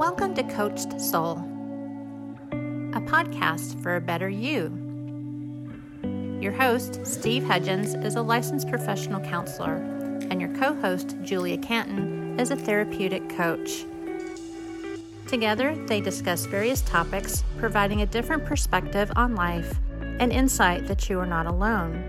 Welcome to Coach Soul, a podcast for a better you. Your host, Steve Hudgens, is a licensed professional counselor, and your co host, Julia Canton, is a therapeutic coach. Together, they discuss various topics, providing a different perspective on life and insight that you are not alone.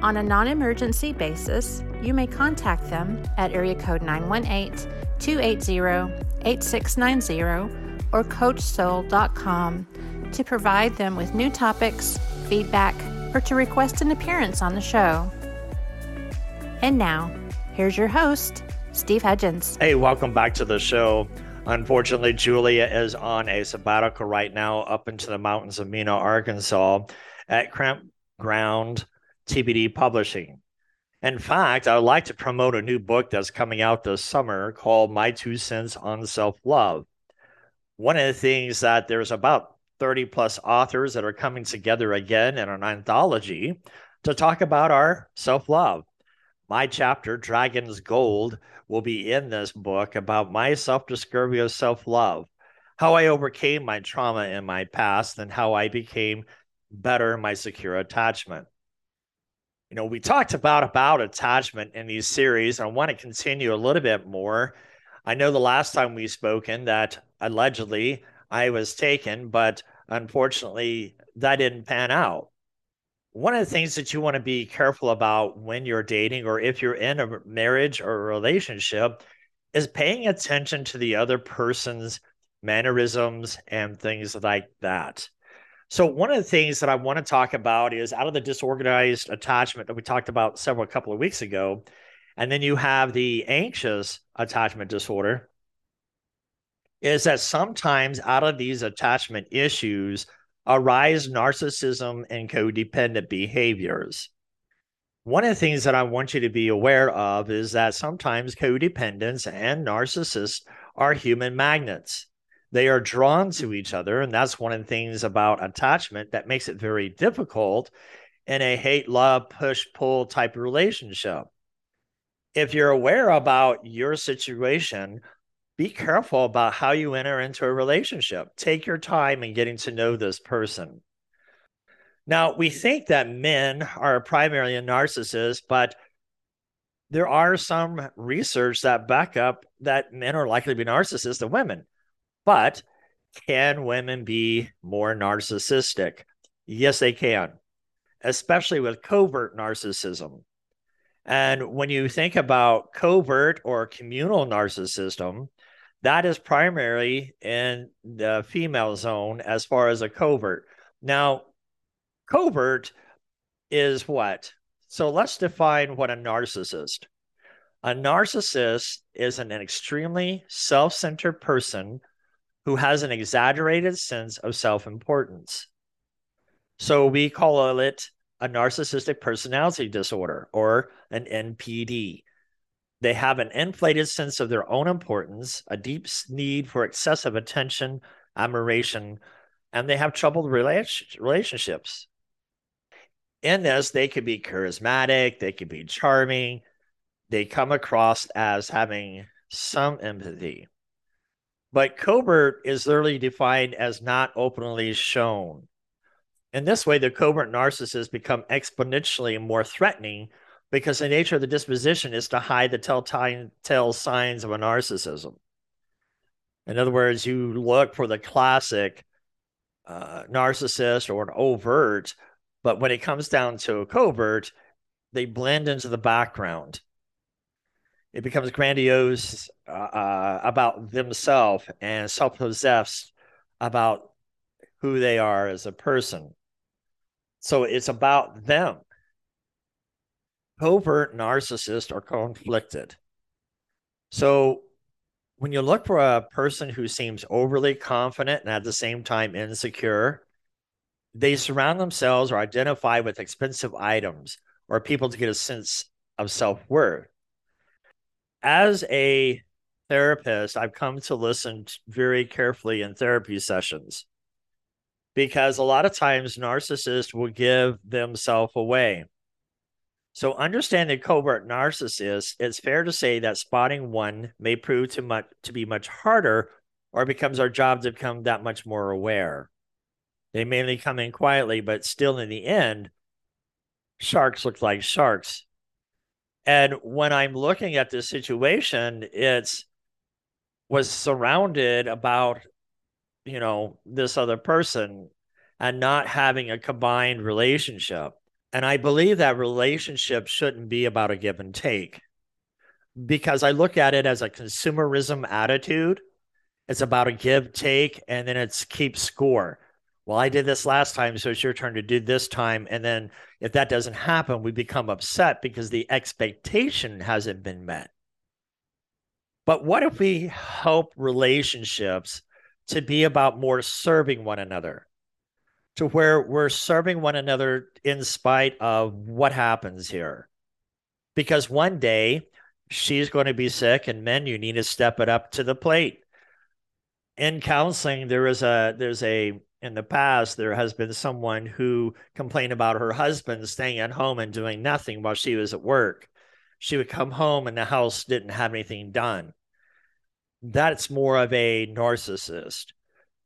On a non emergency basis, you may contact them at area code 918 280 8690 or coachsoul.com to provide them with new topics, feedback, or to request an appearance on the show. And now, here's your host, Steve Hudgens. Hey, welcome back to the show. Unfortunately, Julia is on a sabbatical right now up into the mountains of Mena, Arkansas at Cramp Ground TBD Publishing. In fact, I would like to promote a new book that's coming out this summer called My Two Cents on Self Love. One of the things that there's about 30 plus authors that are coming together again in an anthology to talk about our self love. My chapter, Dragon's Gold, will be in this book about my self discovery of self love, how I overcame my trauma in my past, and how I became better in my secure attachment you know, we talked about about attachment in these series. I want to continue a little bit more. I know the last time we spoken that allegedly I was taken, but unfortunately that didn't pan out. One of the things that you want to be careful about when you're dating or if you're in a marriage or a relationship is paying attention to the other person's mannerisms and things like that. So one of the things that I want to talk about is out of the disorganized attachment that we talked about several couple of weeks ago, and then you have the anxious attachment disorder, is that sometimes out of these attachment issues arise narcissism and codependent behaviors. One of the things that I want you to be aware of is that sometimes codependents and narcissists are human magnets they are drawn to each other. And that's one of the things about attachment that makes it very difficult in a hate, love, push, pull type relationship. If you're aware about your situation, be careful about how you enter into a relationship. Take your time in getting to know this person. Now, we think that men are primarily a narcissist, but there are some research that back up that men are likely to be narcissists than women. But can women be more narcissistic? Yes, they can, especially with covert narcissism. And when you think about covert or communal narcissism, that is primarily in the female zone as far as a covert. Now, covert is what? So let's define what a narcissist. A narcissist is an extremely self centered person who has an exaggerated sense of self importance. So we call it a narcissistic personality disorder or an NPD. They have an inflated sense of their own importance, a deep need for excessive attention, admiration, and they have troubled relationships. In this, they could be charismatic, they could be charming, they come across as having some empathy. But covert is literally defined as not openly shown. In this way, the covert narcissists become exponentially more threatening because the nature of the disposition is to hide the telltale signs of a narcissism. In other words, you look for the classic uh, narcissist or an overt, but when it comes down to a covert, they blend into the background it becomes grandiose uh, uh, about themselves and self-possessed about who they are as a person. So it's about them. Covert narcissists are conflicted. So when you look for a person who seems overly confident and at the same time insecure, they surround themselves or identify with expensive items or people to get a sense of self worth as a therapist, I've come to listen very carefully in therapy sessions because a lot of times narcissists will give themselves away. So, understanding covert narcissists, it's fair to say that spotting one may prove to much to be much harder, or becomes our job to become that much more aware. They mainly come in quietly, but still, in the end, sharks look like sharks. And when I'm looking at this situation, it's was surrounded about, you know, this other person and not having a combined relationship. And I believe that relationship shouldn't be about a give and take because I look at it as a consumerism attitude. It's about a give take and then it's keep score. Well, I did this last time, so it's your turn to do this time. And then if that doesn't happen, we become upset because the expectation hasn't been met. But what if we help relationships to be about more serving one another? to where we're serving one another in spite of what happens here. Because one day she's going to be sick, and men, you need to step it up to the plate. In counseling, there is a there's a in the past there has been someone who complained about her husband staying at home and doing nothing while she was at work. She would come home and the house didn't have anything done. That's more of a narcissist.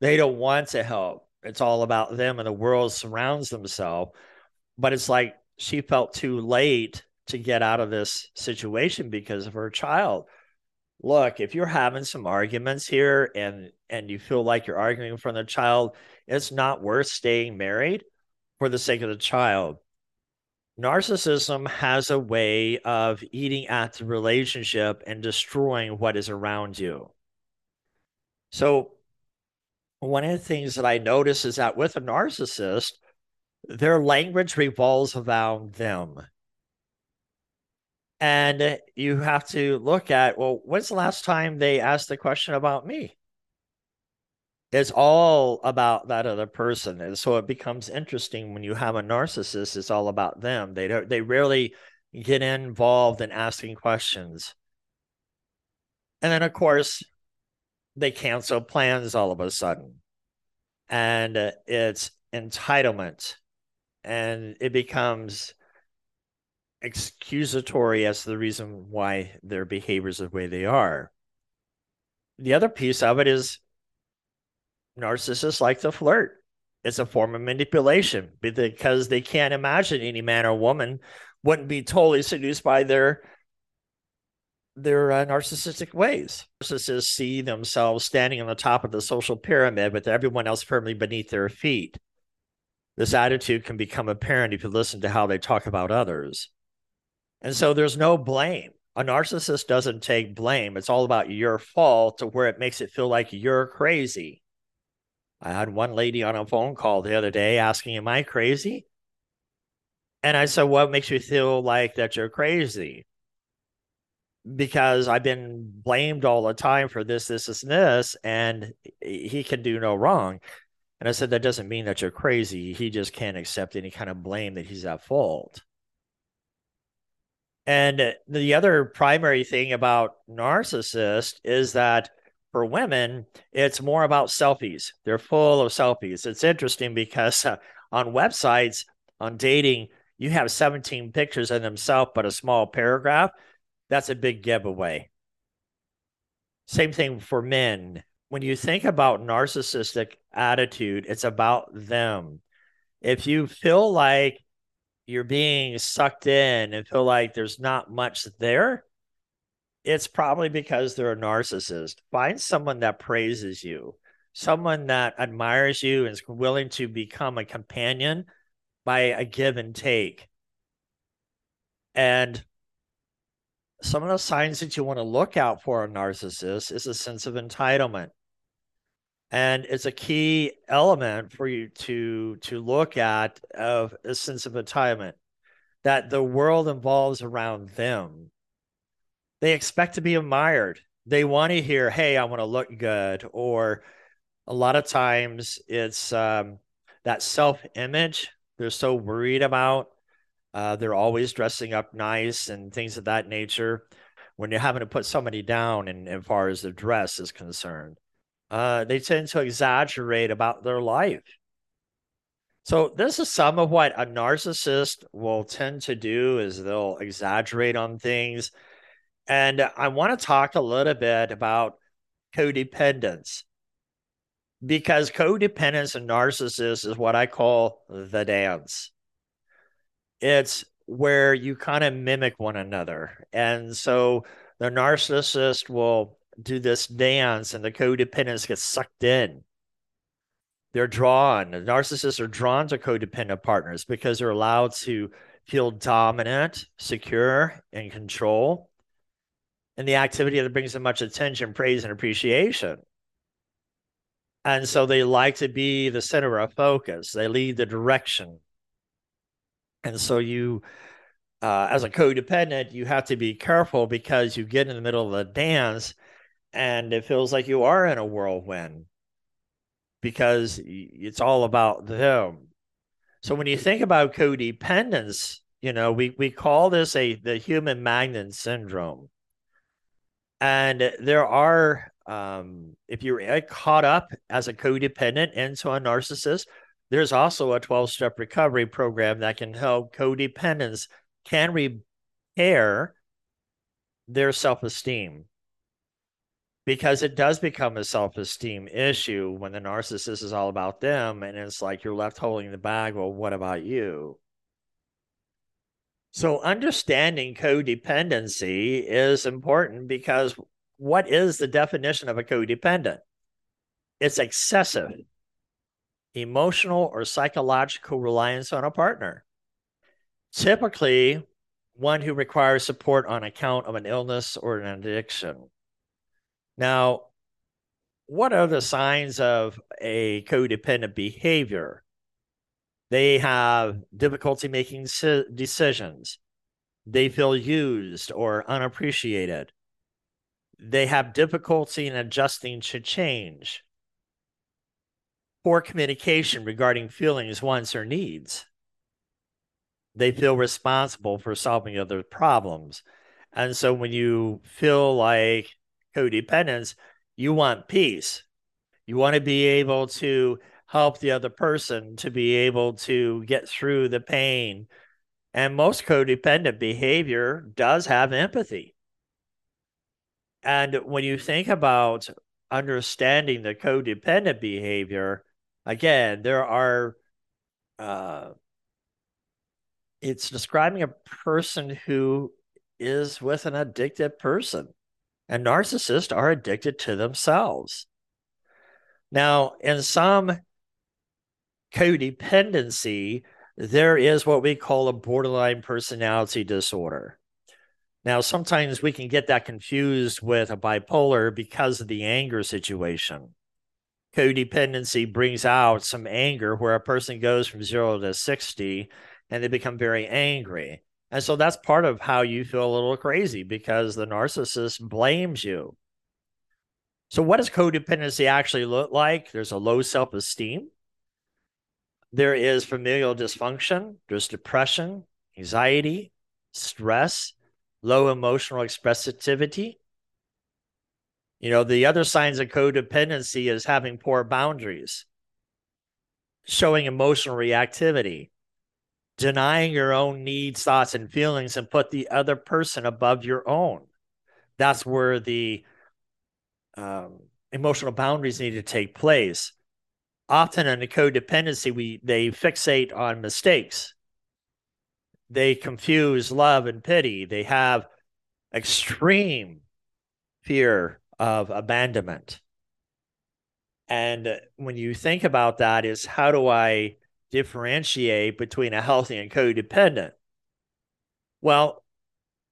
They don't want to help it's all about them and the world surrounds themselves. But it's like she felt too late to get out of this situation because of her child. Look, if you're having some arguments here and and you feel like you're arguing in front of the child, it's not worth staying married for the sake of the child. Narcissism has a way of eating at the relationship and destroying what is around you. So one of the things that I notice is that with a narcissist, their language revolves around them. And you have to look at, well, when's the last time they asked the question about me? It's all about that other person. And so it becomes interesting when you have a narcissist, it's all about them. They don't they rarely get involved in asking questions. And then of course, they cancel plans all of a sudden. And uh, it's entitlement. And it becomes excusatory as the reason why their behaviors the way they are. The other piece of it is narcissists like to flirt. It's a form of manipulation because they can't imagine any man or woman wouldn't be totally seduced by their their uh, narcissistic ways. Narcissists see themselves standing on the top of the social pyramid with everyone else firmly beneath their feet. This attitude can become apparent if you listen to how they talk about others. And so there's no blame. A narcissist doesn't take blame. It's all about your fault to where it makes it feel like you're crazy. I had one lady on a phone call the other day asking, Am I crazy? And I said, What makes you feel like that you're crazy? because I've been blamed all the time for this, this, this, and this, and he can do no wrong. And I said, that doesn't mean that you're crazy. He just can't accept any kind of blame that he's at fault. And the other primary thing about narcissist is that for women, it's more about selfies. They're full of selfies. It's interesting because uh, on websites, on dating, you have 17 pictures of themselves, but a small paragraph that's a big giveaway. Same thing for men. When you think about narcissistic attitude, it's about them. If you feel like you're being sucked in and feel like there's not much there, it's probably because they're a narcissist. Find someone that praises you, someone that admires you and is willing to become a companion by a give and take. And some of the signs that you want to look out for a narcissist is a sense of entitlement and it's a key element for you to to look at of a sense of entitlement that the world involves around them they expect to be admired they want to hear hey i want to look good or a lot of times it's um, that self-image they're so worried about uh, they're always dressing up nice and things of that nature. When you're having to put somebody down, in, as far as the dress is concerned, uh, they tend to exaggerate about their life. So this is some of what a narcissist will tend to do is they'll exaggerate on things. And I want to talk a little bit about codependence because codependence and narcissist is what I call the dance. It's where you kind of mimic one another. And so the narcissist will do this dance and the codependence gets sucked in. They're drawn, the narcissists are drawn to codependent partners because they're allowed to feel dominant, secure, and control. And the activity that brings them much attention, praise, and appreciation. And so they like to be the center of focus. They lead the direction. And so you, uh, as a codependent, you have to be careful because you get in the middle of the dance and it feels like you are in a whirlwind because it's all about them. So when you think about codependence, you know, we, we call this a the human magnet syndrome. And there are um, if you're caught up as a codependent into a narcissist, there's also a 12 step recovery program that can help codependents can repair their self esteem because it does become a self esteem issue when the narcissist is all about them and it's like you're left holding the bag. Well, what about you? So, understanding codependency is important because what is the definition of a codependent? It's excessive emotional or psychological reliance on a partner. Typically, one who requires support on account of an illness or an addiction. Now, what are the signs of a codependent behavior? They have difficulty making decisions. They feel used or unappreciated they have difficulty in adjusting to change. Poor communication regarding feelings, wants, or needs. They feel responsible for solving other problems. And so when you feel like codependence, you want peace. You want to be able to help the other person to be able to get through the pain. And most codependent behavior does have empathy. And when you think about understanding the codependent behavior, again, there are, uh, it's describing a person who is with an addicted person. And narcissists are addicted to themselves. Now, in some codependency, there is what we call a borderline personality disorder. Now, sometimes we can get that confused with a bipolar because of the anger situation. Codependency brings out some anger where a person goes from zero to 60 and they become very angry. And so that's part of how you feel a little crazy because the narcissist blames you. So, what does codependency actually look like? There's a low self esteem, there is familial dysfunction, there's depression, anxiety, stress low emotional expressivity. You know, the other signs of codependency is having poor boundaries, showing emotional reactivity, denying your own needs, thoughts, and feelings, and put the other person above your own. That's where the um, emotional boundaries need to take place. Often in a codependency, we they fixate on mistakes they confuse love and pity. They have extreme fear of abandonment. And when you think about that, is how do I differentiate between a healthy and codependent? Well,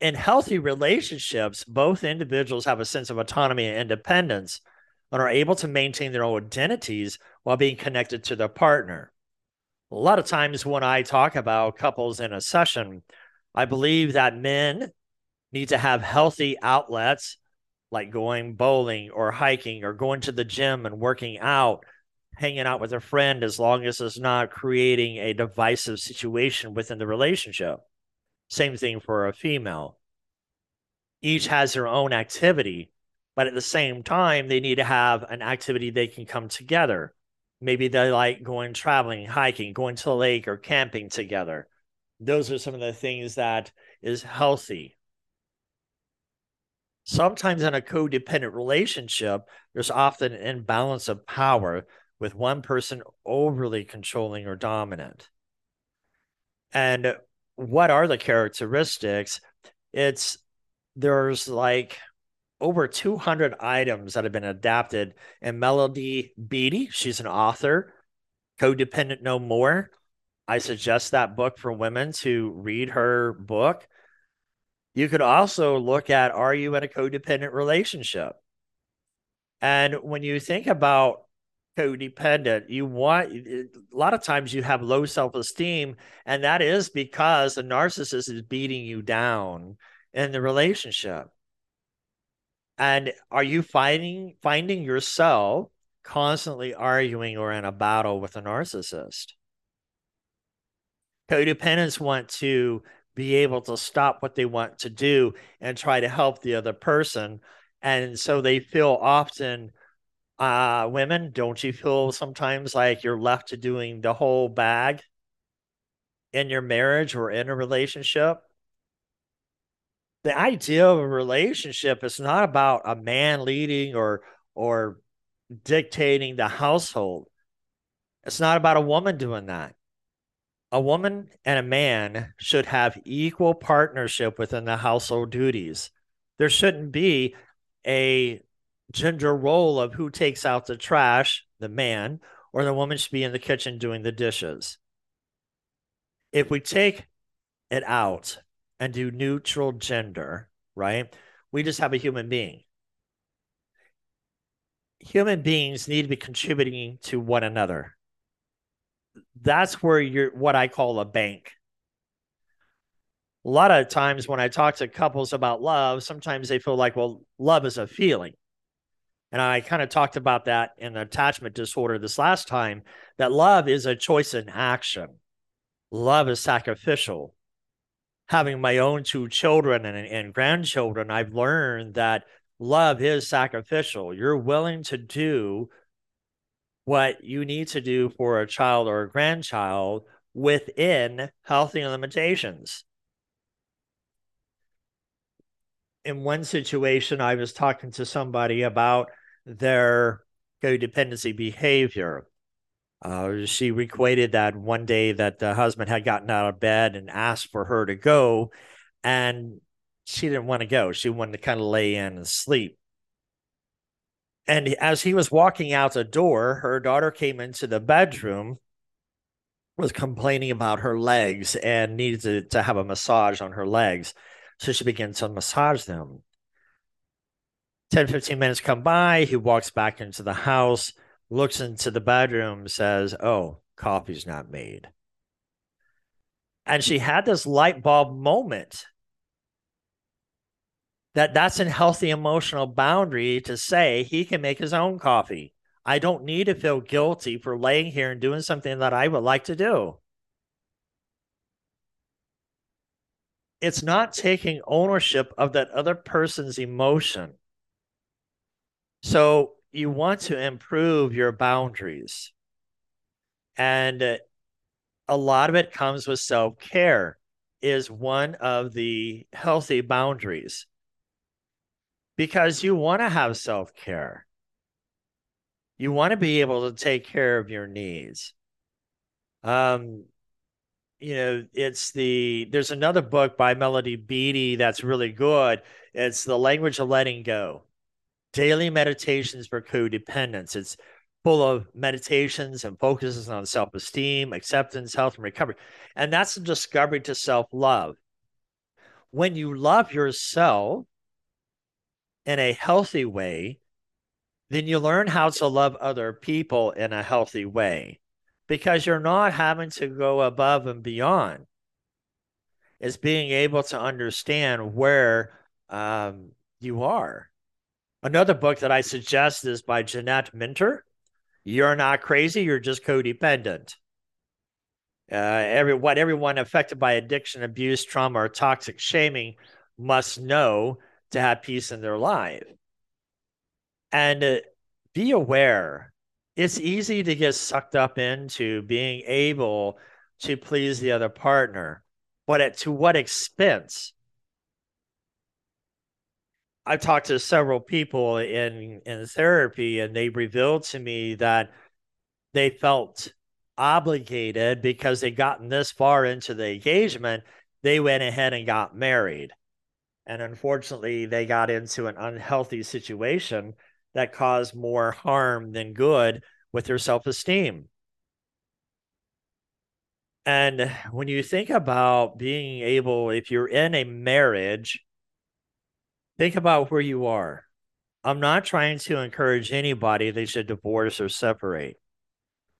in healthy relationships, both individuals have a sense of autonomy and independence and are able to maintain their own identities while being connected to their partner a lot of times when I talk about couples in a session, I believe that men need to have healthy outlets like going bowling or hiking or going to the gym and working out, hanging out with a friend, as long as it's not creating a divisive situation within the relationship. Same thing for a female. Each has their own activity, but at the same time, they need to have an activity they can come together Maybe they like going traveling, hiking, going to the lake, or camping together. Those are some of the things that is healthy. Sometimes in a codependent relationship, there's often an imbalance of power with one person overly controlling or dominant. And what are the characteristics? It's there's like over 200 items that have been adapted. And Melody Beattie, she's an author, Codependent No More. I suggest that book for women to read her book. You could also look at Are you in a codependent relationship? And when you think about codependent, you want a lot of times you have low self esteem, and that is because the narcissist is beating you down in the relationship. And are you finding finding yourself constantly arguing or in a battle with a narcissist? Codependents want to be able to stop what they want to do and try to help the other person. And so they feel often, uh, women, don't you feel sometimes like you're left to doing the whole bag in your marriage or in a relationship? The idea of a relationship is not about a man leading or or dictating the household. It's not about a woman doing that. A woman and a man should have equal partnership within the household duties. There shouldn't be a gender role of who takes out the trash, the man, or the woman should be in the kitchen doing the dishes. If we take it out and do neutral gender, right? We just have a human being. Human beings need to be contributing to one another. That's where you're what I call a bank. A lot of times when I talk to couples about love, sometimes they feel like, well, love is a feeling. And I kind of talked about that in attachment disorder this last time that love is a choice in action. Love is sacrificial having my own two children and, and grandchildren, I've learned that love is sacrificial. You're willing to do what you need to do for a child or a grandchild within healthy limitations. In one situation, I was talking to somebody about their codependency behavior. Uh, she equated that one day that the husband had gotten out of bed and asked for her to go, and she didn't want to go. She wanted to kind of lay in and sleep. And as he was walking out the door, her daughter came into the bedroom, was complaining about her legs and needed to, to have a massage on her legs. So she began to massage them. 10, 15 minutes come by. He walks back into the house looks into the bedroom, says, Oh, coffee's not made. And she had this light bulb moment that that's a healthy emotional boundary to say he can make his own coffee. I don't need to feel guilty for laying here and doing something that I would like to do. It's not taking ownership of that other person's emotion. So you want to improve your boundaries. And uh, a lot of it comes with self care, is one of the healthy boundaries because you want to have self care. You want to be able to take care of your needs. Um, you know, it's the there's another book by Melody Beattie that's really good. It's the language of letting go daily meditations for codependence. It's full of meditations and focuses on self esteem, acceptance, health, and recovery. And that's a discovery to self love. When you love yourself in a healthy way, then you learn how to love other people in a healthy way because you're not having to go above and beyond. It's being able to understand where um, you are Another book that I suggest is by Jeanette Menter. You're not crazy, you're just codependent. Uh, every what everyone affected by addiction, abuse, trauma, or toxic shaming must know to have peace in their life. And uh, be aware it's easy to get sucked up into being able to please the other partner, but at to what expense? I've talked to several people in in therapy, and they revealed to me that they felt obligated because they'd gotten this far into the engagement. They went ahead and got married, and unfortunately, they got into an unhealthy situation that caused more harm than good with their self esteem. And when you think about being able, if you're in a marriage, think about where you are. I'm not trying to encourage anybody they should divorce or separate.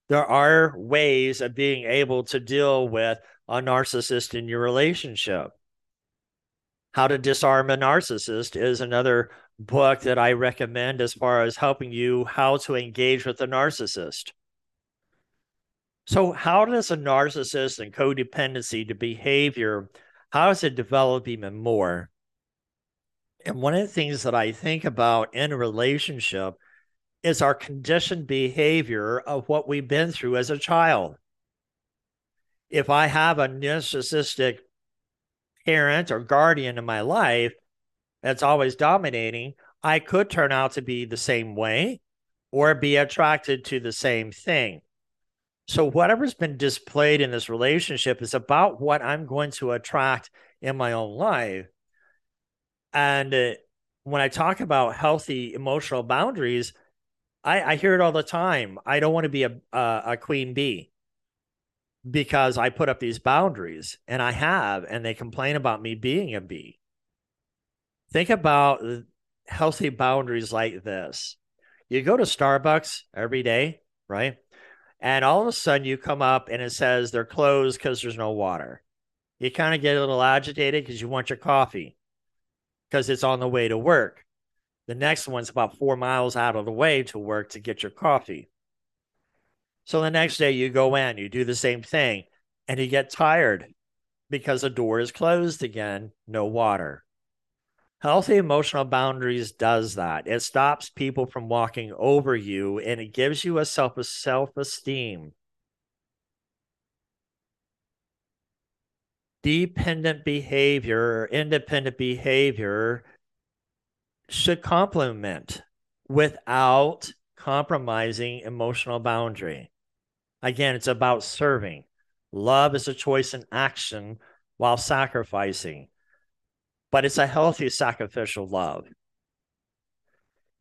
There are ways of being able to deal with a narcissist in your relationship. How to Disarm a Narcissist is another book that I recommend as far as helping you how to engage with a narcissist. So, how does a narcissist and codependency to behavior, how does it develop even more? And one of the things that I think about in a relationship is our conditioned behavior of what we've been through as a child. If I have a narcissistic parent or guardian in my life that's always dominating, I could turn out to be the same way or be attracted to the same thing. So, whatever's been displayed in this relationship is about what I'm going to attract in my own life. And uh, when I talk about healthy emotional boundaries, I, I hear it all the time. I don't want to be a, a, a queen bee because I put up these boundaries and I have, and they complain about me being a bee. Think about healthy boundaries like this. You go to Starbucks every day, right? And all of a sudden you come up and it says they're closed because there's no water. You kind of get a little agitated because you want your coffee because it's on the way to work. The next one's about four miles out of the way to work to get your coffee. So the next day you go in, you do the same thing, and you get tired because the door is closed again, no water. Healthy emotional boundaries does that. It stops people from walking over you and it gives you a self self-esteem. Dependent behavior, or independent behavior should complement without compromising emotional boundary. Again, it's about serving. Love is a choice in action while sacrificing but it's a healthy sacrificial love.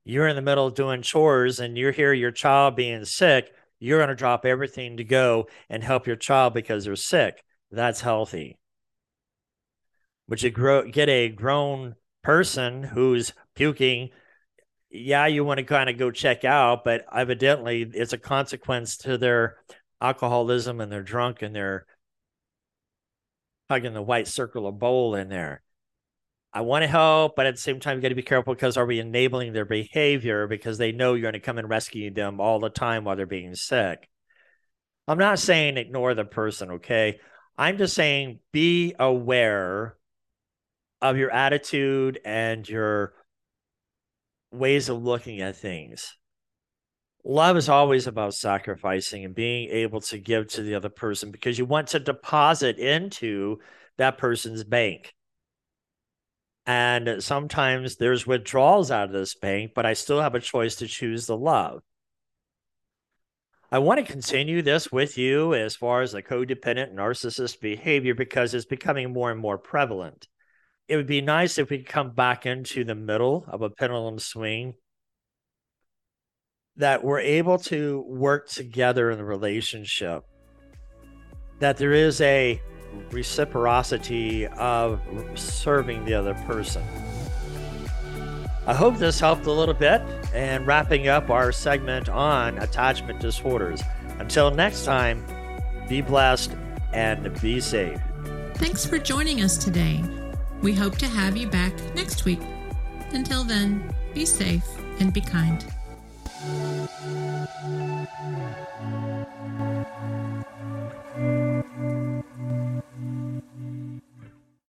You're in the middle of doing chores and you hear your child being sick, you're going to drop everything to go and help your child because they're sick. That's healthy. But you grow, get a grown person who's puking. Yeah, you want to kind of go check out, but evidently it's a consequence to their alcoholism and they're drunk and they're hugging the white circular bowl in there. I want to help, but at the same time, you got to be careful because are we enabling their behavior because they know you're going to come and rescue them all the time while they're being sick? I'm not saying ignore the person, okay? I'm just saying be aware of your attitude and your ways of looking at things. Love is always about sacrificing and being able to give to the other person because you want to deposit into that person's bank and sometimes there's withdrawals out of this bank, but I still have a choice to choose the love. I want to continue this with you as far as the codependent narcissist behavior because it's becoming more and more prevalent. It would be nice if we could come back into the middle of a pendulum swing that we're able to work together in a relationship, that there is a reciprocity of serving the other person. I hope this helped a little bit and wrapping up our segment on attachment disorders. Until next time, be blessed and be safe. Thanks for joining us today. We hope to have you back next week. Until then, be safe and be kind.